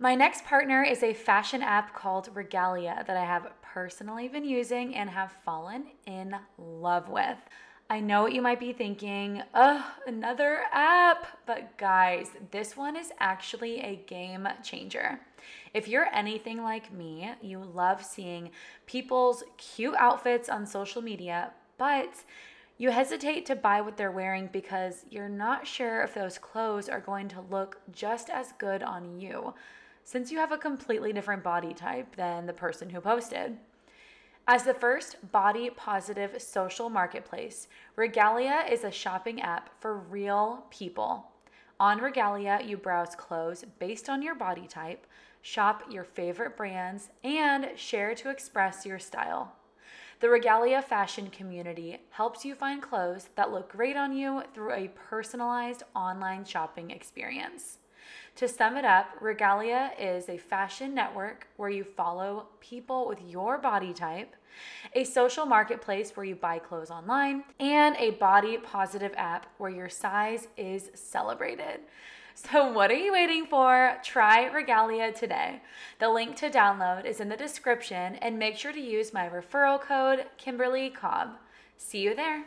My next partner is a fashion app called Regalia that I have personally been using and have fallen in love with. I know what you might be thinking, ugh, another app. But guys, this one is actually a game changer. If you're anything like me, you love seeing people's cute outfits on social media, but you hesitate to buy what they're wearing because you're not sure if those clothes are going to look just as good on you, since you have a completely different body type than the person who posted. As the first body positive social marketplace, Regalia is a shopping app for real people. On Regalia, you browse clothes based on your body type, shop your favorite brands, and share to express your style. The Regalia fashion community helps you find clothes that look great on you through a personalized online shopping experience. To sum it up, Regalia is a fashion network where you follow people with your body type, a social marketplace where you buy clothes online, and a body positive app where your size is celebrated. So, what are you waiting for? Try Regalia today. The link to download is in the description, and make sure to use my referral code Kimberly Cobb. See you there.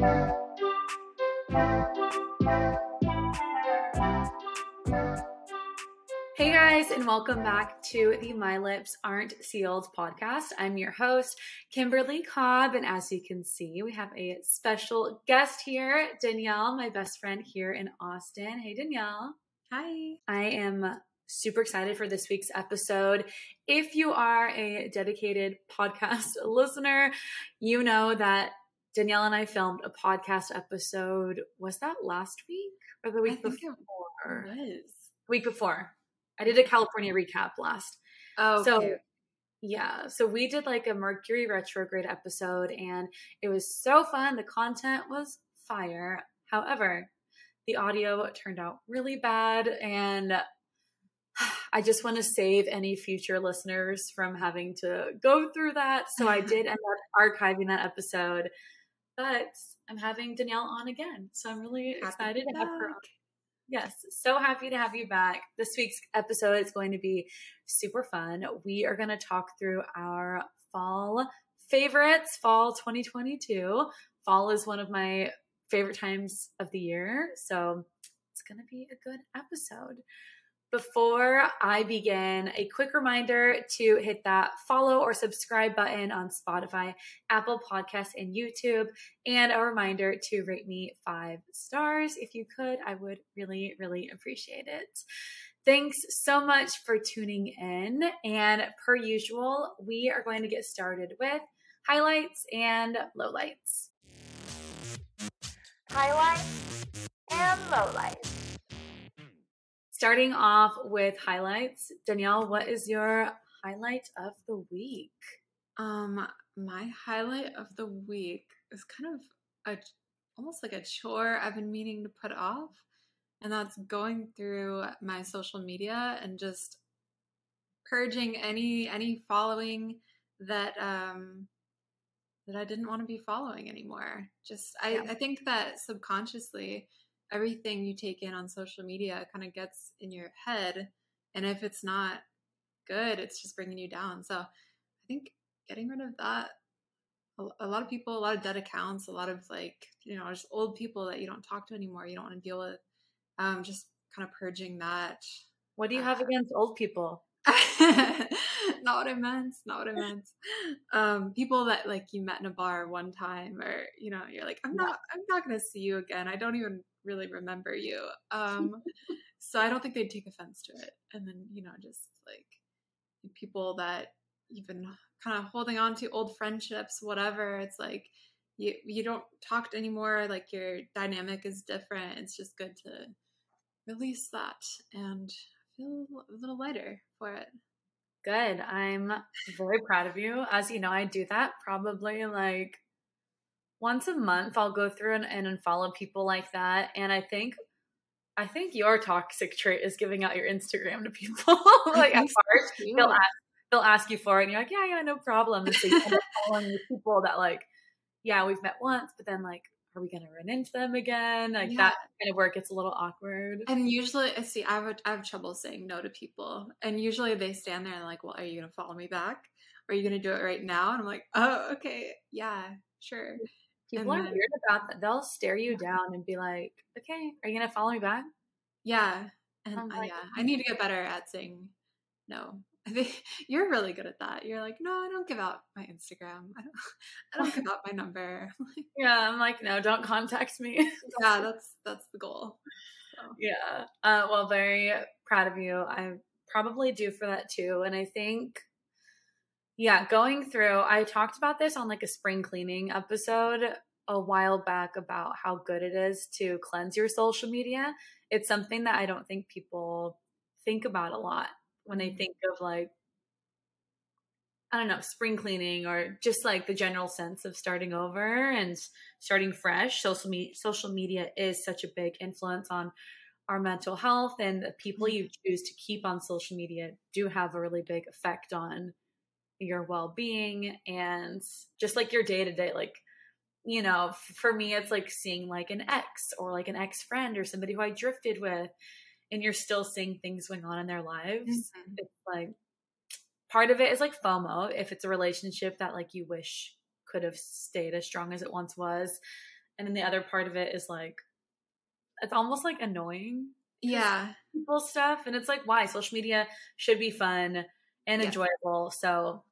Hey guys, and welcome back to the My Lips Aren't Sealed podcast. I'm your host, Kimberly Cobb, and as you can see, we have a special guest here, Danielle, my best friend here in Austin. Hey, Danielle. Hi. I am super excited for this week's episode. If you are a dedicated podcast listener, you know that Danielle and I filmed a podcast episode. Was that last week or the week before? It was. Week before. I did a California recap last. Oh, So yeah, so we did like a Mercury retrograde episode and it was so fun. The content was fire. However, the audio turned out really bad and I just want to save any future listeners from having to go through that. So I did end up archiving that episode, but I'm having Danielle on again. So I'm really Happy excited to have her on. Yes, so happy to have you back. This week's episode is going to be super fun. We are going to talk through our fall favorites, fall 2022. Fall is one of my favorite times of the year, so it's going to be a good episode. Before I begin, a quick reminder to hit that follow or subscribe button on Spotify, Apple Podcasts, and YouTube. And a reminder to rate me five stars. If you could, I would really, really appreciate it. Thanks so much for tuning in. And per usual, we are going to get started with highlights and lowlights. Highlights and lowlights. Starting off with highlights, Danielle, what is your highlight of the week? Um, my highlight of the week is kind of a almost like a chore I've been meaning to put off, and that's going through my social media and just purging any any following that um that I didn't want to be following anymore. Just I, Yeah. I think that subconsciously everything you take in on social media kind of gets in your head and if it's not good it's just bringing you down so i think getting rid of that a, lot of people a lot of dead accounts a lot of like you know just old people that you don't talk to anymore you don't want to deal with um just kind of purging that What do you have against old people? not what I meant. Not what I meant. Um, people that like you met in a bar one time, or you know, you're like, I'm not, I'm not gonna see you again. I don't even really remember you. Um, so I don't think they'd take offense to it. And then you know, just like people that even kind of holding on to old friendships, whatever. It's like you you don't talk anymore. Like your dynamic is different. It's just good to release that and feel a little lighter for it. Good. I'm very proud of you. As you know, I do that probably like once a month. I'll go through and, and unfollow people like that. And I think I think your toxic trait is giving out your Instagram to people. like at first, they'll ask they'll ask you for it, and you're like, yeah, yeah, no problem. And so you end up following the people that like, yeah, we've met once, but then like are we going to run into them again? Like Yeah. that kind of work gets a little awkward. And usually, I see, I have, I have trouble saying no to people. And usually they stand there and like, well, are you going to follow me back? Or are you going to do it right now? And I'm like, oh, okay. Yeah, sure. People and are then- weird about that. They'll stare you down and be like, okay, are you going to follow me back? Yeah. And like, yeah, I need to get better at saying no. I think you're really good at that. You're like, no, I don't give out my Instagram. I don't, I don't give out my number. Yeah, I'm like, no, don't contact me. yeah, that's that's the goal. So, yeah. Uh, well, very proud of you. I probably do for that too. And I think, yeah, going through, I talked about this on like a spring cleaning episode a while back about how good it is to cleanse your social media. It's something that I don't think people think about a lot when they think of like, I don't know, spring cleaning or just like the general sense of starting over and starting fresh. Social social media is such a big influence on our mental health and the people mm-hmm. you choose to keep on social media do have a really big effect on your well-being and just like your day-to-day like you know f- for me it's like seeing like an ex or like an ex-friend or somebody who I drifted with and you're still seeing things going on in their lives Mhm. it's like part of it is like FOMO if it's a relationship that like you wish could have stayed as strong as it once was. And then the other part of it is like it's almost like annoying yeah, people stuff. And it's like why social media should be fun and Yeah. enjoyable. So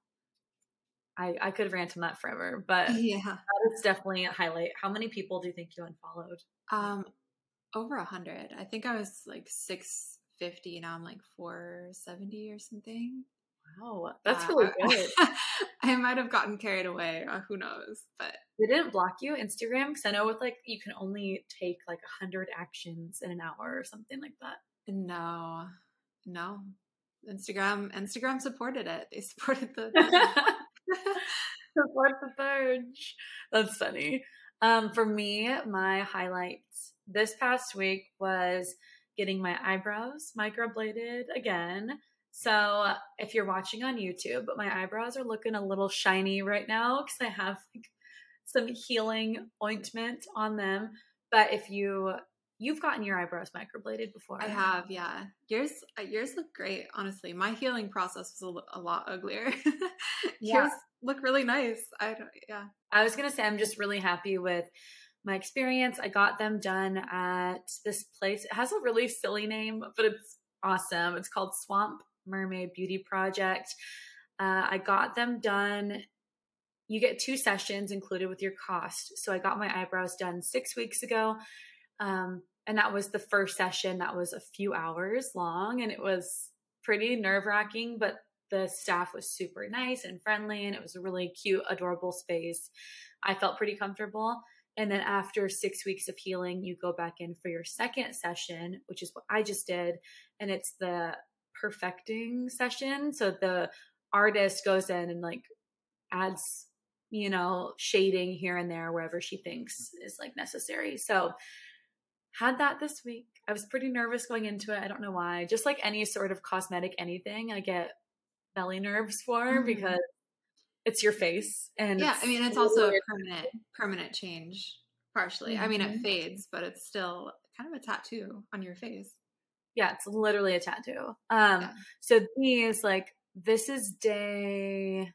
I I could rant on that forever, but yeah. that is definitely a highlight. How many people do you think you unfollowed? Um, over a hundred. I think I was like six fifty. Now I'm like four seventy or something. Wow, that's Uh, really good. I might have gotten carried away. Uh, who knows? But They didn't block you Instagram because I know with like you can only take like a hundred actions in an hour or something like that. no, no. Instagram, Instagram supported it. They supported the. Support the purge. That's funny. Um, for me, my highlights this past week was getting my eyebrows microbladed again. So if you're watching on YouTube, my eyebrows are looking a little shiny right now because I have like some healing ointment on them. But if you you've gotten your eyebrows microbladed before, I have, yeah. Yours, uh, yours look great. Honestly, my healing process was a, a lot uglier. Yeah. Yours look really nice. I don't. Yeah. I was gonna say I'm just really happy with my experience. I got them done at this place. It has a really silly name, but it's awesome. It's called Swamp Mermaid Beauty Project. Uh, I got them done. You get two sessions included with your cost. So I got my eyebrows done six weeks ago. Um, and that was the first session that was a few hours long and it was pretty nerve wracking, but the staff was super nice and friendly and it was a really cute, adorable space. I felt pretty comfortable. And then after six weeks of healing, you go back in for your second session, which is what I just did. And it's the perfecting session. So the artist goes in and like adds, you know, shading here and there wherever she thinks is like necessary. So had that this week. I was pretty nervous going into it. I don't know why. Just like any sort of cosmetic anything, I get belly nerves for Mhm. because it's your face and Yeah. I mean, it's also a permanent, permanent change. Partially. I mean, it Mhm. fades, but it's still kind of a tattoo on your face. yeah, it's literally a tattoo. Um, Yeah. so these like this is day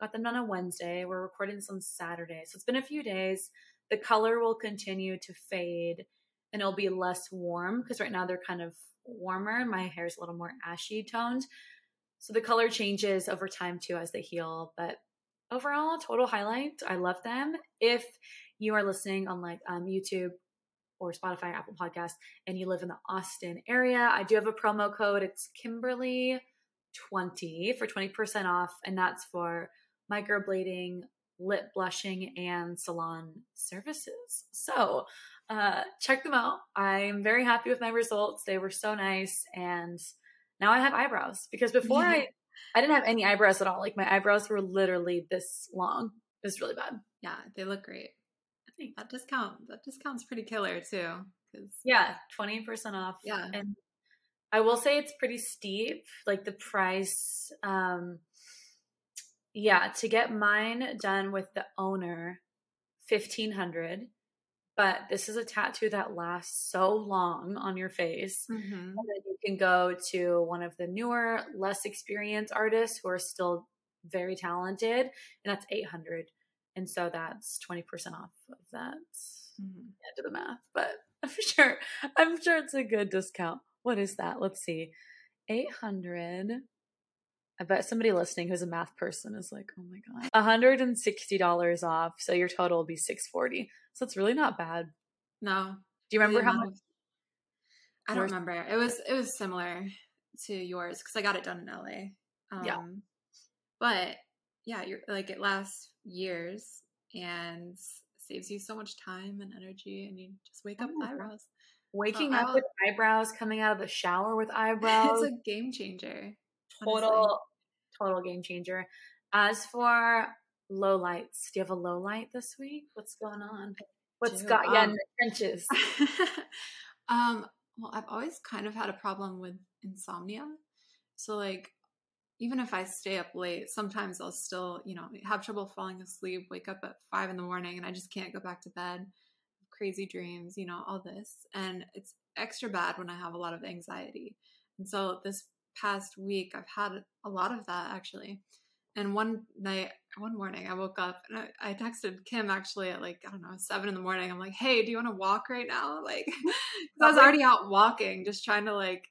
got them done on Wednesday. We're recording this on Saturday, so it's been a few days. The color will continue to fade, and it'll be less warm because right now they're kind of warmer. My hair's a little more ashy toned, so the color changes over time too as they heal. But overall, total highlight. I love them. If you are listening on like um, YouTube or Spotify, Apple Podcast, and you live in the Austin area, I do have a promo code. It's Kimberly 20 for 20% off, and that's for microblading, lip blushing, and salon services. So uh, check them out. I'm very happy with my results. They were so nice, and now I have eyebrows because before I I didn't have any eyebrows at all. Like my eyebrows were literally this long. It was really bad. Yeah, they look great. I think that discount that discount's pretty killer too. Because Yeah, 20% off. Yeah. And I will say it's pretty steep. Like the price, um, yeah, to get mine done with the owner, 1500 but this is a tattoo that lasts so long on your face. Mhm. And then you can go to one of the newer, less experienced artists who are still very talented, and that's 800. And so that's 20% off of that. Mhm. Yeah, do the math, but I'm sure I'm sure it's a good discount. What is that? Let's see. 800 I bet somebody listening who's a math person is like, "Oh my god." $160 off, so your total will be 640. So it's really not bad. No. Do you remember the how much I don't remember. It was it was similar to yours because I got it done in LA. Um, Yeah. But yeah, you're like it lasts years and saves you so much time and energy, and you just wake up Oh with eyebrows. waking I up with eyebrows, coming out of the shower with eyebrows? it's a game changer. total total game changer. As for low lights, do you have a low light this week? What's going on? What's do. got you in Um, the trenches? um, well, I've always kind of had a problem with insomnia. So, like, even if I stay up late, sometimes I'll still, you know, have trouble falling asleep, wake up at five in the morning, and I just can't go back to bed. Crazy dreams, you know, all this. And it's extra bad when I have a lot of anxiety. And so, this past week, I've had a lot of that actually. And one night, one morning, I woke up and I, I texted Kim actually at like, I don't know, seven in the morning. I'm like, hey, do you want to walk right now? Like, I was already out walking, just trying to like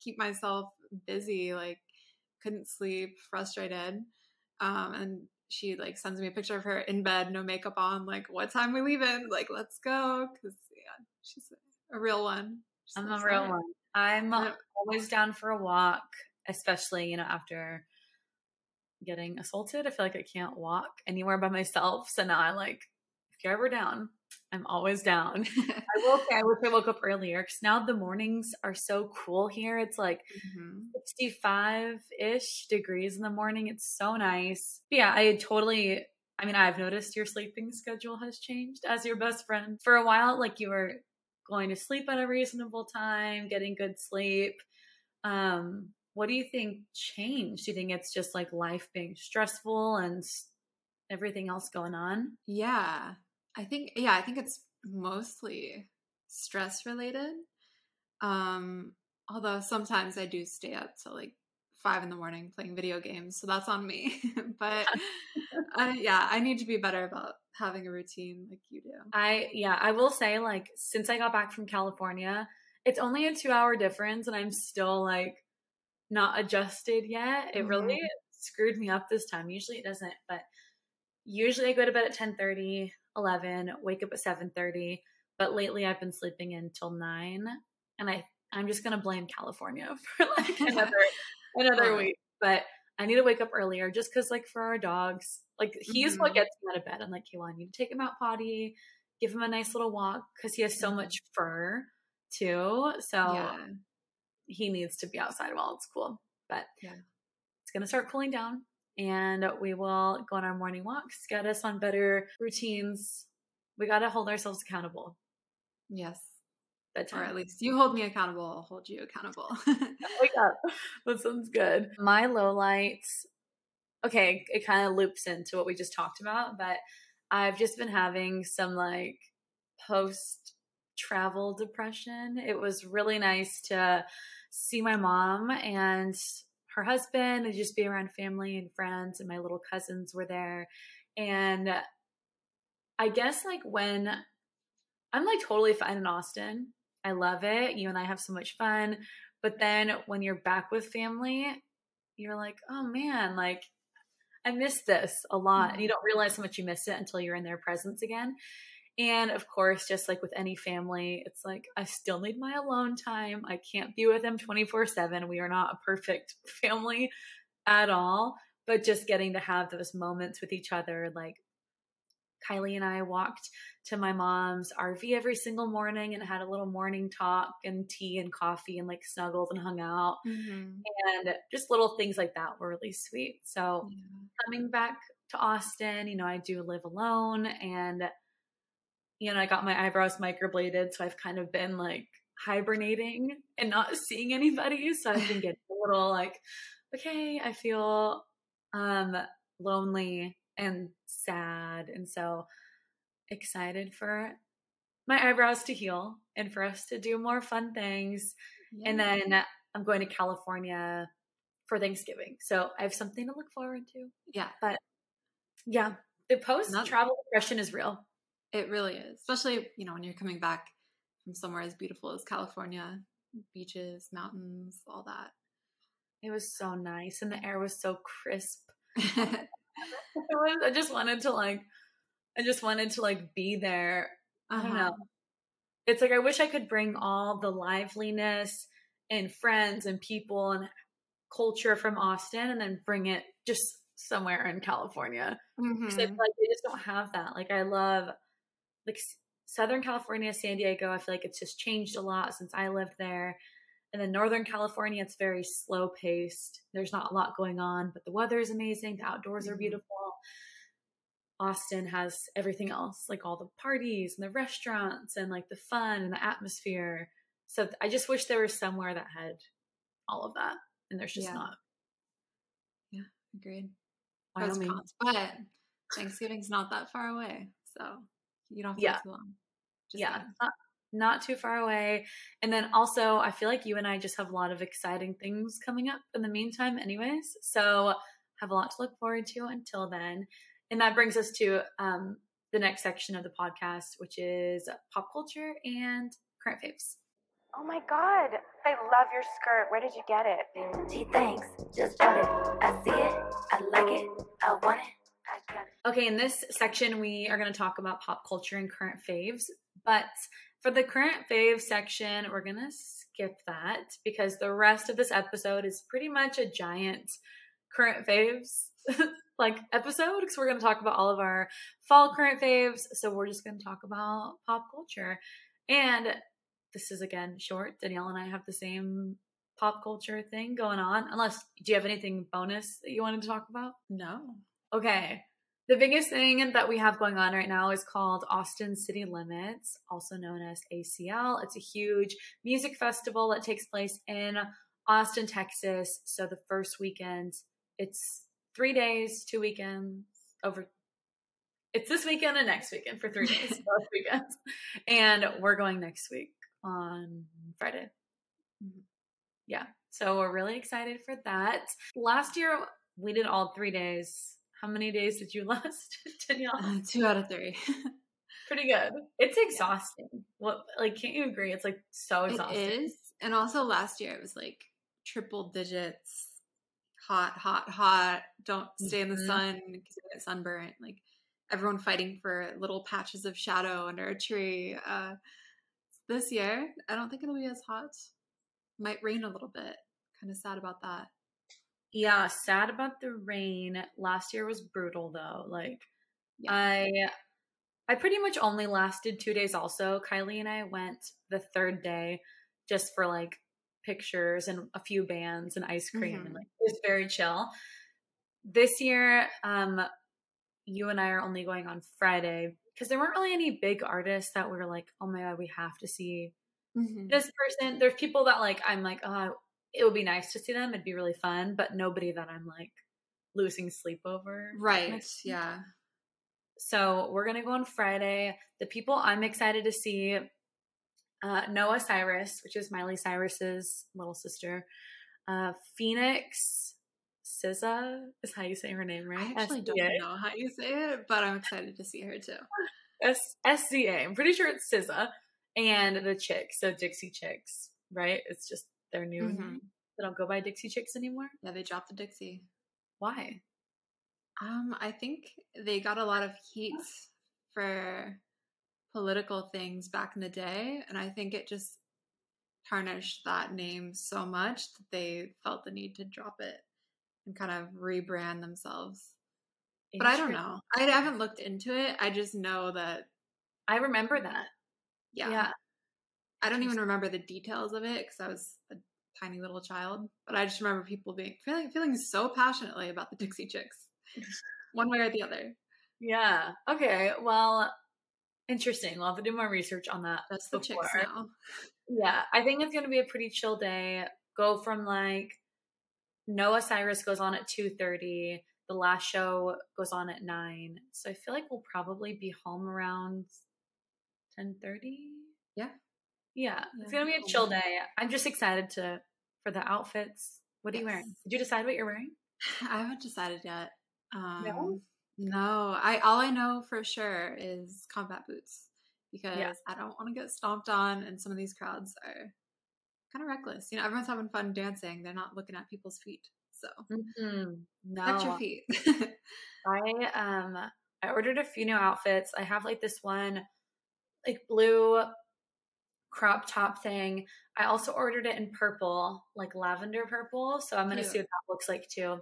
keep myself busy, like, couldn't sleep, frustrated. Um, and she like sends me a picture of her in bed, no makeup on, like, what time we leaving? Like, let's go. Cause yeah, she's a real one. She's I'm a real one. I'm always down for a walk, especially, you know, after getting assaulted. I feel like I can't walk anywhere by myself. So now I like, if you're ever down, I'm always down. I will say, I wish I woke up earlier because now the mornings are so cool here. It's like Mhm. 65 ish degrees in the morning. It's so nice. But yeah, I totally. I mean, I've noticed your sleeping schedule has changed as your best friend. For a while, like you were going to sleep at a reasonable time, getting good sleep. Um, what do you think changed? Do you think it's just like life being stressful and everything else going on? Yeah. I think yeah, I think it's mostly stress related. Um although sometimes I do stay up till like 5 in the morning playing video games, so that's on me. but I, yeah, I need to be better about having a routine like you do. I yeah, I will say like since I got back from California, it's only a 2-hour difference and I'm still like not adjusted yet. It really Mhm. screwed me up this time. Usually it doesn't, but usually I go to bed at 10:30, 11, wake up at 7:30, but lately I've been sleeping until 9 and I I'm just going to blame California for like another another week. But I need to wake up earlier just because, like, for our dogs, like, he's what Mhm. gets me out of bed. I'm like, Kayla, I need to take him out potty, give him a nice little walk because he has so Mhm. much fur too. So Yeah. he needs to be outside while it's cool. But Yeah. it's going to start cooling down and we will go on our morning walks, get us on better routines. We got to hold ourselves accountable. Yes. Bedtime. Or at least you hold me accountable, I'll hold you accountable. wake up. That sounds good. My low lights. Okay, it kind of loops into what we just talked about, but I've just been having some like post travel depression. It was really nice to see my mom and her husband and just be around family and friends, and my little cousins were there. And I guess like when I'm like totally fine in Austin, I love it. You and I have so much fun. But then when you're back with family, you're like, oh man, like I miss this a lot. And you mm-hmm. don't realize how much you miss it until you're in their presence again. And of course, just like with any family, it's like I still need my alone time. I can't be with them 24 7. We are not a perfect family at all. But just getting to have those moments with each other, like Kylie and I walked to my mom's RV every single morning and had a little morning talk and tea and coffee and like snuggled and hung out. Mhm. And just little things like that were really sweet. So Yeah. coming back to Austin, you know, I do live alone and, you know, I got my eyebrows microbladed. So I've kind of been like hibernating and not seeing anybody. So I've been getting a little like, okay, I feel um lonely and sad. And so excited for my eyebrows to heal and for us to do more fun things. Yeah. And then I'm going to California for Thanksgiving. So I have something to look forward to. Yeah. But yeah, the post travel depression is real. It really is. Especially, you know, when you're coming back from somewhere as beautiful as California, beaches, mountains, all that. It was so nice and the air was so crisp. I just wanted to like I just wanted to like be there. Uh-huh. I don't uh-huh. know. It's like I wish I could bring all the liveliness and friends and people and culture from Austin and then bring it just somewhere in California. Mm-hmm. I feel like they just don't have that. Like I love like Southern California, San Diego. I feel like it's just changed a lot since I lived there. And then Northern California, it's very slow paced. There's not a lot going on, but the weather is amazing. The outdoors are mm-hmm. beautiful. Austin has everything else, like all the parties and the restaurants and like the fun and the atmosphere. So I just wish there was somewhere that had all of that, and there's just yeah. not. Yeah, agreed. Wyoming. but Thanksgiving's not that far away, so you don't have yeah. too long. Just yeah, not, not too far away. And then also, I feel like you and I just have a lot of exciting things coming up in the meantime, anyways. So have a lot to look forward to until then. And that brings us to um, the next section of the podcast, which is pop culture and current faves. Oh my god, I love your skirt. Where did you get it? Gee, thanks. Just bought it. I see it. I like it. I want it. I got it. Okay, in this section, we are going to talk about pop culture and current faves. But for the current fave section, we're going to skip that because the rest of this episode is pretty much a giant current faves like episode because we're going to talk about all of our fall current faves. So we're just going to talk about pop culture. And this is again short. Danielle and I have the same pop culture thing going on. Unless, do you have anything bonus that you wanted to talk about? No. Okay. The biggest thing that we have going on right now is called Austin City Limits, also known as ACL. It's a huge music festival that takes place in Austin, Texas. So the first weekend, it's three days, two weekends over. It's this weekend and next weekend for three days, both weekends. And we're going next week on Friday. Mm-hmm. Yeah. So we're really excited for that. Last year, we did all three days. How many days did you last, Danielle? Uh, two out of three. Pretty good. It's exhausting. Yeah. What like can't you agree? It's like so exhausting. It is. And also last year it was like triple digits hot, hot, hot. Don't stay in the mm-hmm. sun because you get sunburnt. Like everyone fighting for little patches of shadow under a tree. Uh, this year, I don't think it'll be as hot. Might rain a little bit. Kind of sad about that. Yeah, sad about the rain. Last year was brutal though. Like yeah. I I pretty much only lasted 2 days also. Kylie and I went the third day just for like pictures and a few bands and ice cream mm-hmm. and like it was very chill. This year, um, you and I are only going on Friday because there weren't really any big artists that were like, oh my god, we have to see mm-hmm. this person. There's people that like I'm like, oh, it would be nice to see them. It'd be really fun, but nobody that I'm like losing sleep over. Right. Yeah. So we're gonna go on Friday. The people I'm excited to see uh, Noah Cyrus, which is Miley Cyrus's little sister, uh, Phoenix SZA is how you say her name, right? I actually S-D-A. don't know how you say it, but I'm excited to see her too. S S Z A. I'm pretty sure it's SZA and the Chicks, so Dixie Chicks, right? It's just their new. Mm-hmm. They don't go by Dixie Chicks anymore. Yeah, they dropped the Dixie. Why? Um, I think they got a lot of heat for political things back in the day. And I think it just tarnished that name so much that they felt the need to drop it and kind of rebrand themselves. But I don't know. I haven't looked into it. I just know that I remember that. Yeah. Yeah. I don't even remember the details of it because I was a tiny little child. But I just remember people being feeling feeling so passionately about the Dixie Chicks, one way or the other. Yeah. Okay. Well, Interesting. We'll have to do more research on that. That's the before. chicks now. Yeah, I think it's gonna be a pretty chill day. Go from like Noah Cyrus goes on at two thirty. The last show goes on at nine. So I feel like we'll probably be home around ten thirty. Yeah. Yeah, it's gonna be a chill day. I'm just excited to for the outfits. What are you wearing? Did you decide what you're wearing? I haven't decided yet. Um, no? I all I know for sure is combat boots because I don't want to get stomped on, and some of these crowds are kind of reckless. You know, everyone's having fun dancing; they're not looking at people's feet. So Mm-mm. No, touch your feet. I um I ordered a few new outfits. I have like this one like blue crop top thing. I also ordered it in purple, like lavender purple. So I'm gonna Cute. see what that looks like too.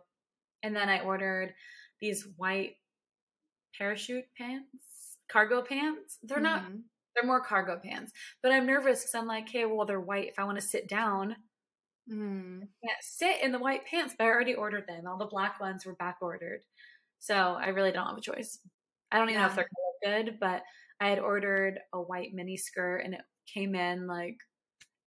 And then I ordered these white parachute pants, cargo pants. They're not Mhm. they're more cargo pants. But I'm nervous because I'm like, hey, well they're white. If I want to sit down, Mm. can't sit in the white pants, but I already ordered them. All the black ones were back ordered. So I really don't have a choice. I don't even know if they're good, but I had ordered a white mini skirt and it came in like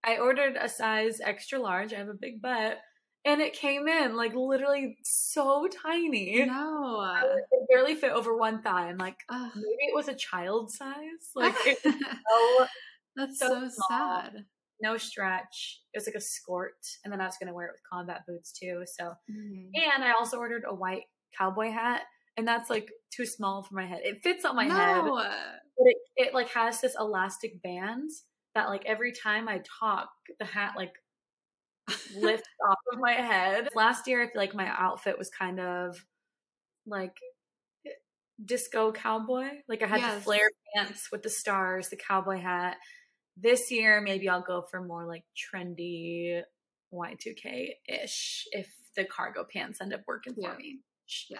I ordered a size extra large. I have a big butt. And it came in like literally so tiny. No. It barely fit over one thigh. I'm like, Ugh. maybe it was a child size. Like so That's so so, sad. no stretch. It was like a skirt. And then I was gonna wear it with combat boots too. So Mhm. And I also ordered a white cowboy hat, and that's like too small for my head. It fits on my head, but it, it like has this elastic band that like every time I talk, the hat like lifts off of my head. Last year, I feel like my outfit was kind of like disco cowboy. Like I had the flare pants with the stars, the cowboy hat. This year, maybe I'll go for more like trendy Y2K ish if the cargo pants end up working Yeah. for me. Yeah.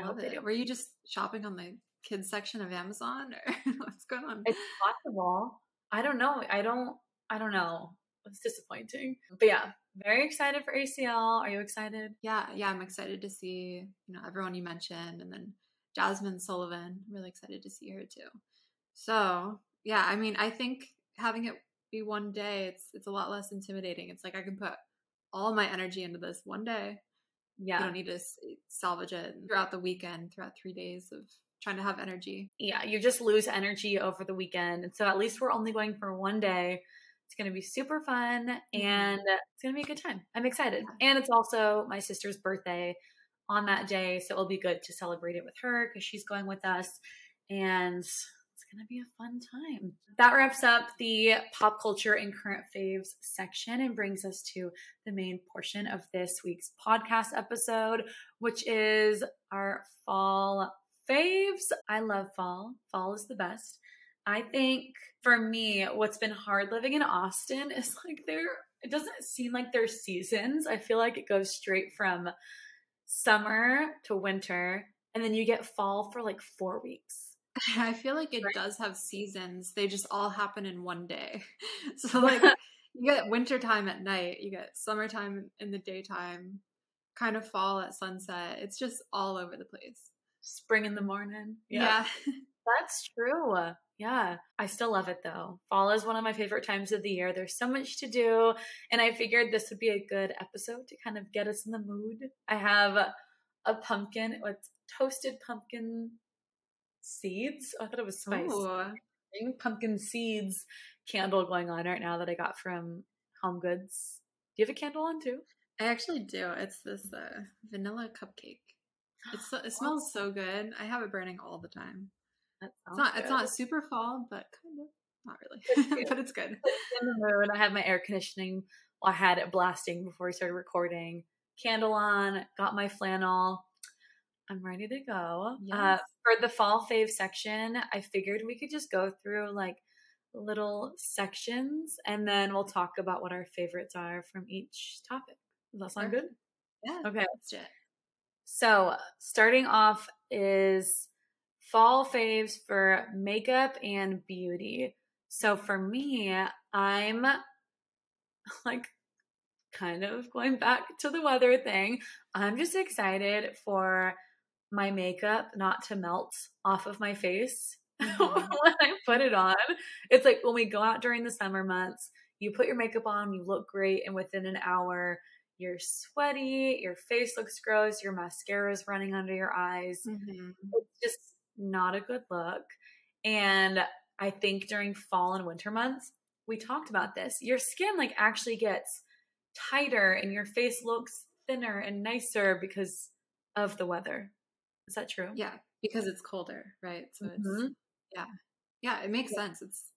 I Love it. Were you just shopping on the kids section of Amazon or what's going on? It's possible. I don't know. I don't. I don't know. It's disappointing. But yeah, very excited for ACL. Are you excited? yeah, yeah, I'm excited to see, you know, everyone you mentioned and then Jazmine Sullivan. Really excited to see her too. So, yeah, I mean, I think having it be one day, it's it's a lot less intimidating. It's like I can put all my energy into this one day. You Yeah. don't need to salvage it throughout the weekend, throughout three days of trying to have energy. Yeah. You just lose energy over the weekend. And so at least we're only going for one day. It's going to be super fun mm-hmm. and it's going to be a good time. I'm excited. And it's also my sister's birthday on that day. So it'll be good to celebrate it with her because she's going with us. And it's going to be a fun time. That wraps up the pop culture and current faves section and brings us to the main portion of this week's podcast episode, which is our fall faves. I love fall. Fall is the best. I think for me, what's been hard living in Austin is like there, it doesn't seem like there's seasons. I feel like it goes straight from summer to winter, and then you get fall for like four weeks. I feel like it Right. does have seasons. They just all happen in one day. So like you get wintertime at night, you get summertime in the daytime, kind of fall at sunset. It's just all over the place. Spring in the morning. Yeah. That's true. Yeah. I still love it though. Fall is one of my favorite times of the year. There's so much to do. And I figured this would be a good episode to kind of get us in the mood. I have a pumpkin with toasted pumpkin seeds. Oh, I thought it was spice. Ooh. Pumpkin seeds candle going on right now that I got from Home Goods. Do you have a candle on too? I actually do. It's this uh, vanilla cupcake. It's so, it smells so good. I have it burning all the time. It's not it's not super fall, but kind of. Not really. good. but it's good. in the mood. I have my air conditioning. I had it blasting before we started recording. Candle on, got my flannel. I'm ready to go. Uh, for the fall fave section, I figured we could just go through like little sections and then we'll talk about what our favorites are from each topic. Does that sound good? Yeah. Okay. So, starting off is fall faves for makeup and beauty. So, for me, I'm like kind of going back to the weather thing. I'm just excited for my makeup not to melt off of my face Mhm. when I put it on. It's like when we go out during the summer months, you put your makeup on, you look great, and within an hour, you're sweaty, your face looks gross, your mascara is running under your eyes. Mhm. It's just not a good look. And I think during fall and winter months, we talked about this. Your skin like actually gets tighter and your face looks thinner and nicer because of the weather. Is that true? Yeah, because it's colder, right? So it's Mhm. yeah, yeah. It makes sense. It's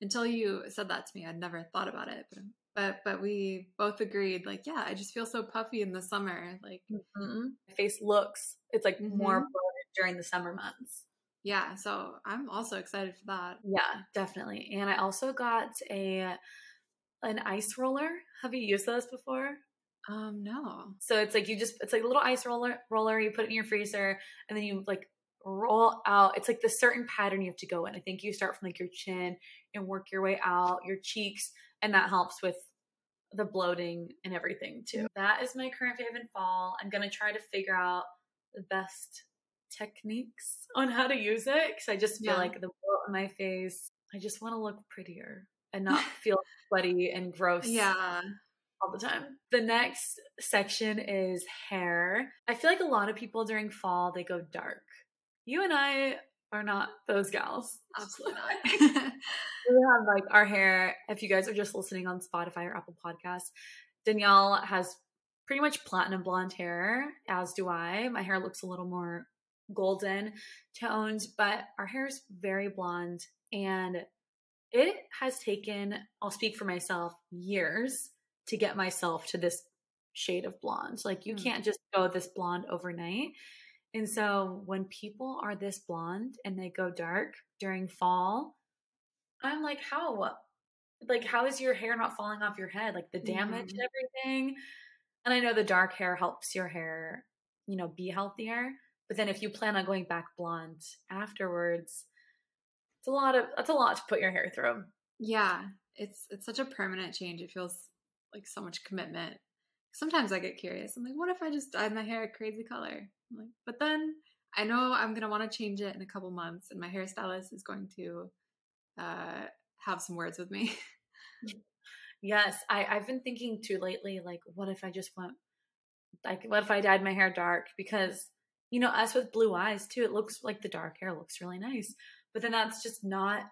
until you said that to me, I'd never thought about it, but but but we both agreed. Like, yeah, I just feel so puffy in the summer. Like, Mhm. My face looks it's like more Mhm. bloated during the summer months. yeah. So I'm also excited for that. Yeah, definitely. And I also got a an ice roller. Have you used those before? Um, no. So it's like you just it's like a little ice roller roller, you put it in your freezer and then you like roll out. It's like the certain pattern you have to go in. I think you start from like your chin and work your way out, your cheeks, and that helps with the bloating and everything too. That is my current fave in fall. I'm gonna try to figure out the best techniques on how to use it because I just feel Yeah. like the bloat on my face, I just want to look prettier and not feel sweaty and gross Yeah. all the time. The next section is hair. I feel like a lot of people during fall they go dark. You and I are not those gals. Absolutely not. We have like our hair. If you guys are just listening on Spotify or Apple Podcasts, Danielle has pretty much platinum blonde hair, as do I. My hair looks a little more golden tones, but our hair is very blonde and it has taken, I'll speak for myself, years to get myself to this shade of blonde. Like you Mm. can't just go this blonde overnight. And so when people are this blonde and they go dark during fall, I'm like, how? Like, how is your hair not falling off your head? Like the damage and everything. And I know the dark hair helps your hair, you know, be healthier. But then if you plan on going back blonde afterwards, it's a lot of that's a lot to put your hair through. yeah. It's it's such a permanent change. It feels like so much commitment. Sometimes I get curious. I'm like, what if I just dyed my hair a crazy color? I'm like, but then I know I'm gonna want to change it in a couple months, and my hairstylist is going to uh, have some words with me. Yes, I, I've been thinking too lately, like, what if I just went, like, what if I dyed my hair dark? Because, you know, us with blue eyes too, it looks like the dark hair looks really nice. But then that's just not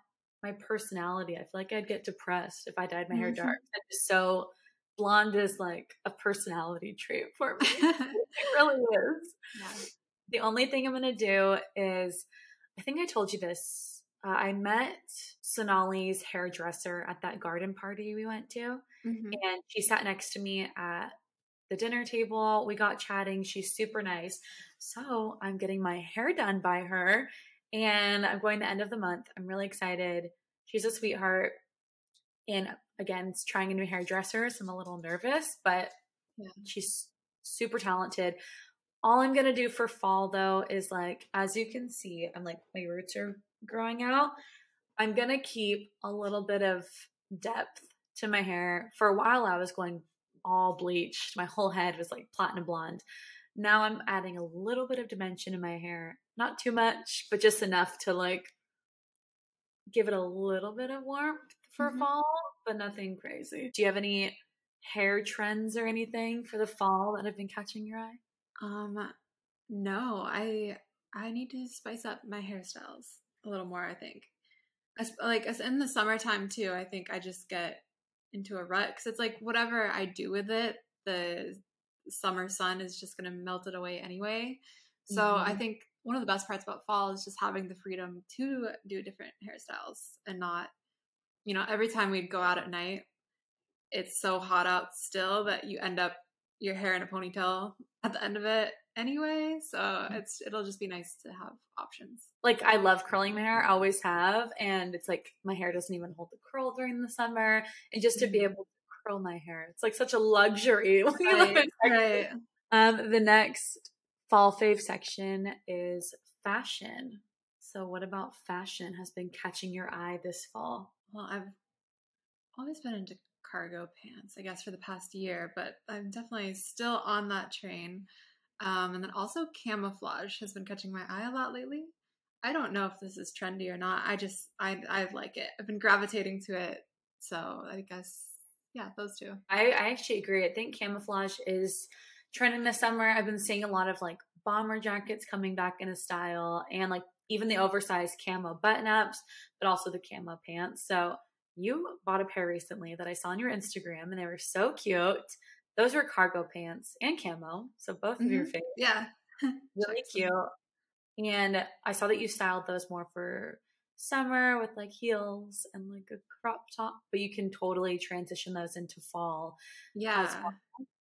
my personality. I feel like I'd get depressed if I dyed my hair Mhm. dark. I'm just so blonde is like a personality trait for me. it really is. yeah. The only thing I'm gonna do is, I think I told you this. Uh, I met Sonali's hairdresser at that garden party we went to, Mhm. and she sat next to me at the dinner table. We got chatting. She's super nice. So I'm getting my hair done by her, and I'm going the end of the month. I'm really excited. She's a sweetheart, and again, it's trying a new hairdresser, so I'm a little nervous, but Yeah. she's super talented. All I'm gonna do for fall though is like, as you can see, I'm like my roots are growing out. I'm gonna keep a little bit of depth to my hair. For a while, I was going all bleached. My whole head was like platinum blonde. Now I'm adding a little bit of dimension in my hair. Not too much, but just enough to like give it a little bit of warmth for Mhm. fall, but nothing crazy. Do you have any hair trends or anything for the fall that have been catching your eye? Um, no, I I need to spice up my hairstyles a little more. I think, as like as in the summertime too. I think I just get into a rut because it's like whatever I do with it, the summer sun is just gonna melt it away anyway. So I Mhm. think one of the best parts about fall is just having the freedom to do different hairstyles and not, you know, every time we'd go out at night, it's so hot out still that you end up your hair in a ponytail at the end of it anyway. So it's it'll just be nice to have options. like I love curling my hair, I always have, and it's like my hair doesn't even hold the curl during the summer, and just to be able to curl my hair, it's like such a luxury. when you live in Right, Texas. right. Um, the next fall fave section is fashion. So, what about fashion has been catching your eye this fall? Well, I've always been into cargo pants, I guess, for the past year, but I'm definitely still on that train. Um, and then also camouflage has been catching my eye a lot lately. I don't know if this is trendy or not. I just I I like it. I've been gravitating to it. So I guess yeah, those two. I, I actually agree. I think camouflage is trending this summer. I've been seeing a lot of like bomber jackets coming back in a style and like even the oversized camo button ups, but also the camo pants. So you bought a pair recently that I saw on your Instagram and they were so cute. Those were cargo pants and camo. So both of your Mhm. favorites. Yeah. Really cute. And I saw that you styled those more for summer with like heels and like a crop top, but you can totally transition those into fall Yeah. well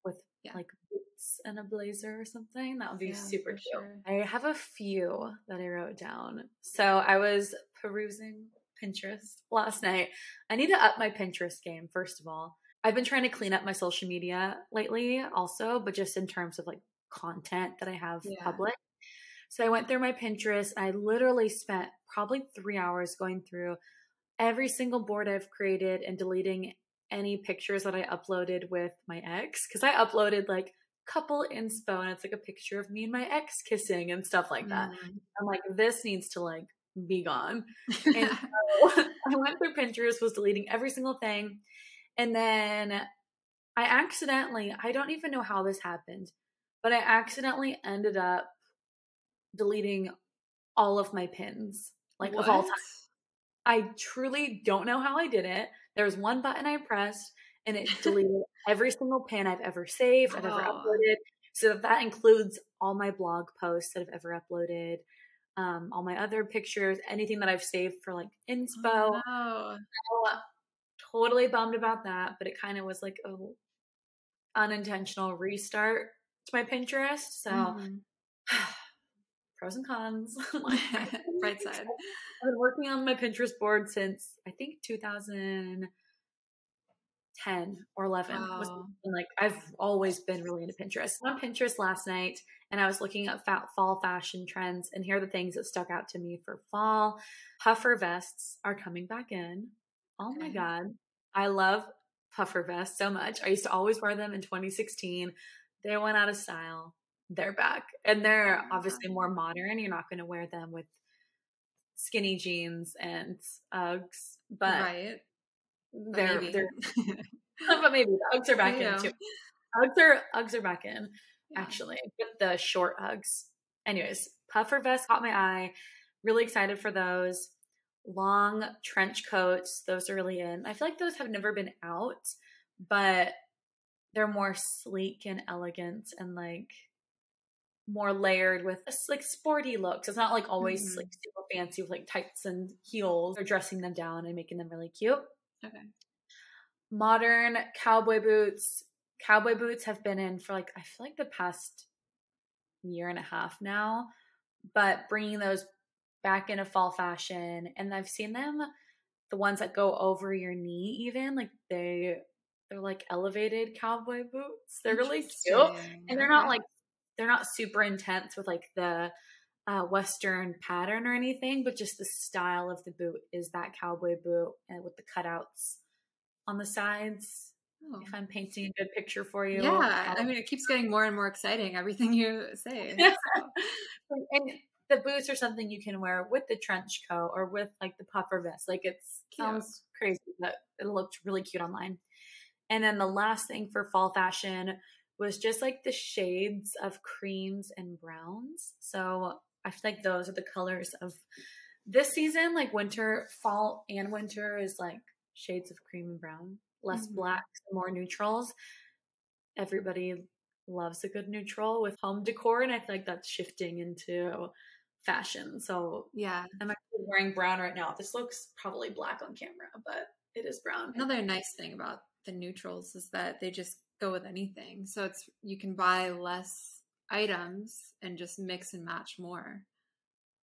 with Yeah. like boots and a blazer or something. That would be Yeah, super cute. sure. I have a few that I wrote down. So I was perusing Pinterest last night. I need to up my Pinterest game, first of all. I've been trying to clean up my social media lately, also, but just in terms of like content that I have Yeah. public. So I went through my Pinterest. I literally spent probably three hours going through every single board I've created and deleting any pictures that I uploaded with my ex. Cause I uploaded like couple inspo and it's like a picture of me and my ex kissing and stuff like that. Mm. I'm like, this needs to like be gone. And so I went through Pinterest, was deleting every single thing. And then I accidentally, I don't even know how this happened, but I accidentally ended up deleting all of my pins, like of all time. I truly don't know how I did it. There was one button I pressed and it deleted every single pin I've ever saved, I've ever Oh. uploaded. So that includes all my blog posts that I've ever uploaded, um, all my other pictures, anything that I've saved for like inspo. Oh, no. Totally bummed about that, but it kind of was like a unintentional restart to my Pinterest. So Mhm. pros and cons. right side. I've been working on my Pinterest board since I think 2010 or 11. Wow. like I've always been really into Pinterest. I'm on Pinterest last night and I was looking at fa- fall fashion trends and here are the things that stuck out to me for fall. Puffer vests are coming back in. Oh my god. I love puffer vests so much. I used to always wear them in 2016. They went out of style. They're back. And they're Oh obviously more modern. You're not going to wear them with skinny jeans and Uggs, but right. They're maybe. they're but maybe the Uggs are back in too. Uggs are Uggs are back in Yeah. actually with the short Uggs. Anyways, puffer vest caught my eye. Really excited for those. Long trench coats, those are really in. I feel like those have never been out, but they're more sleek and elegant and like more layered with a, like sporty looks. It's not like always Mhm. like super fancy with like tights and heels. They're dressing them down and making them really cute Okay. modern cowboy boots. Cowboy boots have been in for like I feel like the past year and a half now, but bringing those back in a fall fashion and I've seen them the ones that go over your knee even like they they're like elevated cowboy boots. They're really cute and they're not like they're not super intense with like the uh, western pattern or anything but just the style of the boot is that cowboy boot and with the cutouts on the sides Oh. if i'm painting a good picture for you Yeah, I'll- mean, it keeps getting more and more exciting. Everything you say. So, and the boots are something you can wear with the trench coat or with like the puffer vest. Like it sounds crazy but it looked really cute online. And then the last thing for fall fashion was just like the shades of creams and browns. So i feel like those are the colors of this season like winter fall and winter is like shades of cream and brown. Less Mhm. blacks more neutrals. Everybody loves a good neutral with home decor and i feel like that's shifting into fashion so yeah. i'm actually wearing brown right now this looks probably black on camera but it is brown Another nice thing about the neutrals is that they just go with anything. So it's you can buy less items and just mix and match more.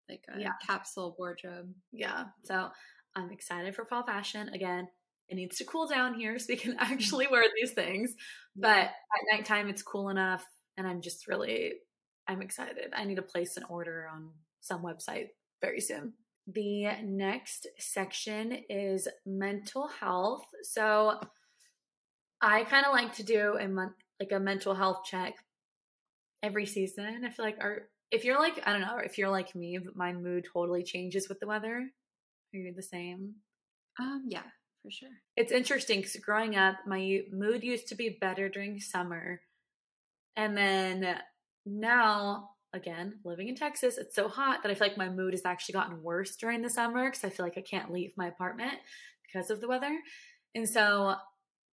Like a Yeah. capsule wardrobe. yeah so i'm excited for fall fashion again it needs to cool down here so we can actually wear these things but at nighttime it's cool enough and i'm just really i'm excited i need to place an order on some website very soon. The next section is mental health. So i kind of like to do a month like a mental health check every season. I feel like our if you're like i don't know if you're like me but my mood totally changes with the weather. Are you the same? Um, yeah, for sure. it's interesting because growing up, my mood used to be better during summer. And then now again, living in Texas, it's so hot that I feel like my mood has actually gotten worse during the summer because I feel like I can't leave my apartment because of the weather. And so,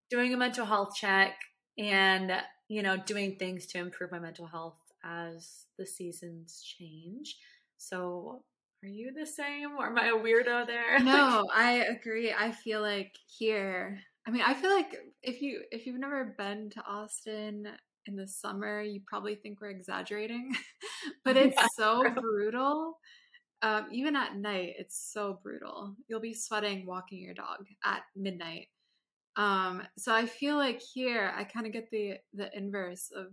doing a mental health check and, you know, doing things to improve my mental health as the seasons change. So, are you the same or am I a weirdo there? No, I agree. I feel like here, I mean, I feel like if you if you've never been to Austin in the summer, you probably think we're exaggerating, but it's yeah. so brutal. Um, even at night, it's so brutal. You'll be sweating walking your dog at midnight. Um, so I feel like here I kind of get the the inverse of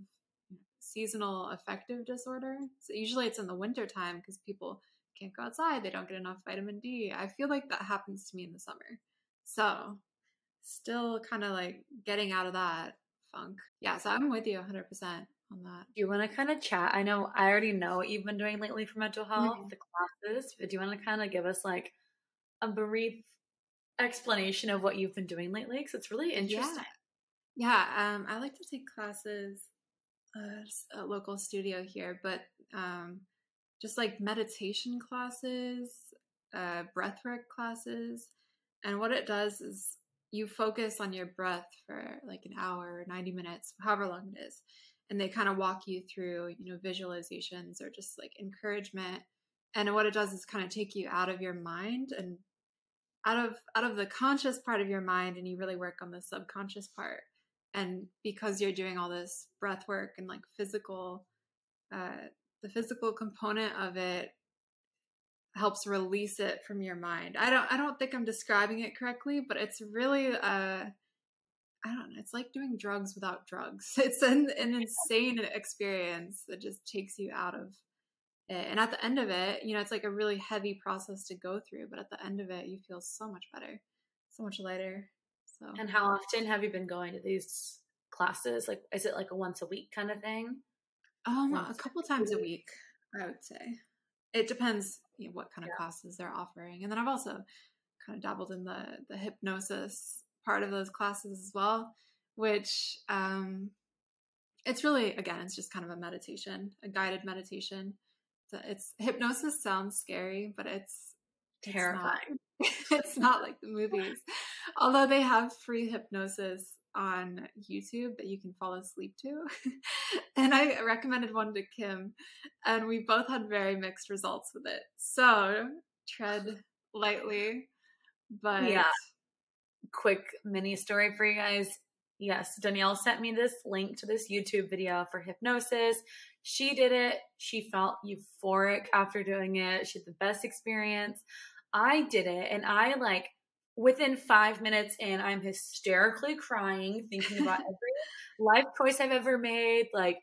seasonal affective disorder. So usually it's in the winter time because people can't go outside, they don't get enough vitamin D. I feel like that happens to me in the summer. So still kind of like getting out of that funk. Yeah, so I'm with you 100% on that. Do you want to kind of chat? I know I already know what you've been doing lately for mental health, mm-hmm. the classes, but do you want to kind of give us like a brief explanation of what you've been doing lately? Because it's really interesting. Yeah, yeah um, I like to take classes uh, a local studio here, but um, just like meditation classes, uh, breathwork classes. And what it does is you focus on your breath for like an hour, 90 minutes, however long it is. And they kind of walk you through, you know, visualizations or just like encouragement. And what it does is kind of take you out of your mind and out of out of the conscious part of your mind and you really work on the subconscious part and because you're doing all this breath work and like physical uh, the physical component of it helps release it from your mind. I don't I don't think I'm describing it correctly, but it's really uh I don't know, it's like doing drugs without drugs. It's an, an insane experience that just takes you out of it. And at the end of it, you know, it's like a really heavy process to go through, but at the end of it, you feel so much better, so much lighter. So And how often have you been going to these classes? Like is it like a once a week kind of thing? Um, a couple times a week, I would say. It depends you know, what kind of yeah. classes they're offering, and then I've also kind of dabbled in the the hypnosis part of those classes as well, which um, it's really again, it's just kind of a meditation, a guided meditation. It's, it's hypnosis sounds scary, but it's terrifying. It's not, it's not like the movies, although they have free hypnosis on YouTube that you can fall asleep to. and I recommended one to Kim, and we both had very mixed results with it. So tread lightly. But yeah, quick mini story for you guys. Yes, Danielle sent me this link to this YouTube video for hypnosis. She did it. She felt euphoric after doing it. She had the best experience. I did it, and I like within five minutes in, I'm hysterically crying, thinking about every life choice I've ever made. Like,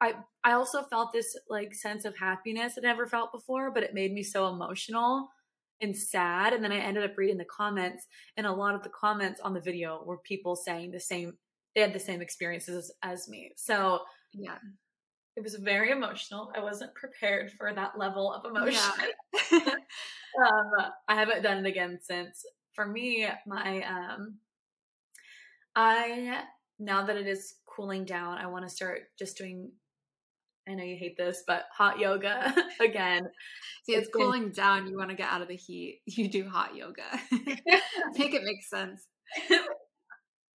I I also felt this like sense of happiness I never felt before, but it made me so emotional and sad. And then I ended up reading the comments, and a lot of the comments on the video were people saying the same. They had the same experiences as me. So yeah, it was very emotional. I wasn't prepared for that level of emotion. Yeah. um, I haven't done it again since for me, my um I now that it is cooling down, I want to start just doing I know you hate this, but hot yoga again. See, it's, it's cooling been, down. You want to get out of the heat. You do hot yoga. make it make sense.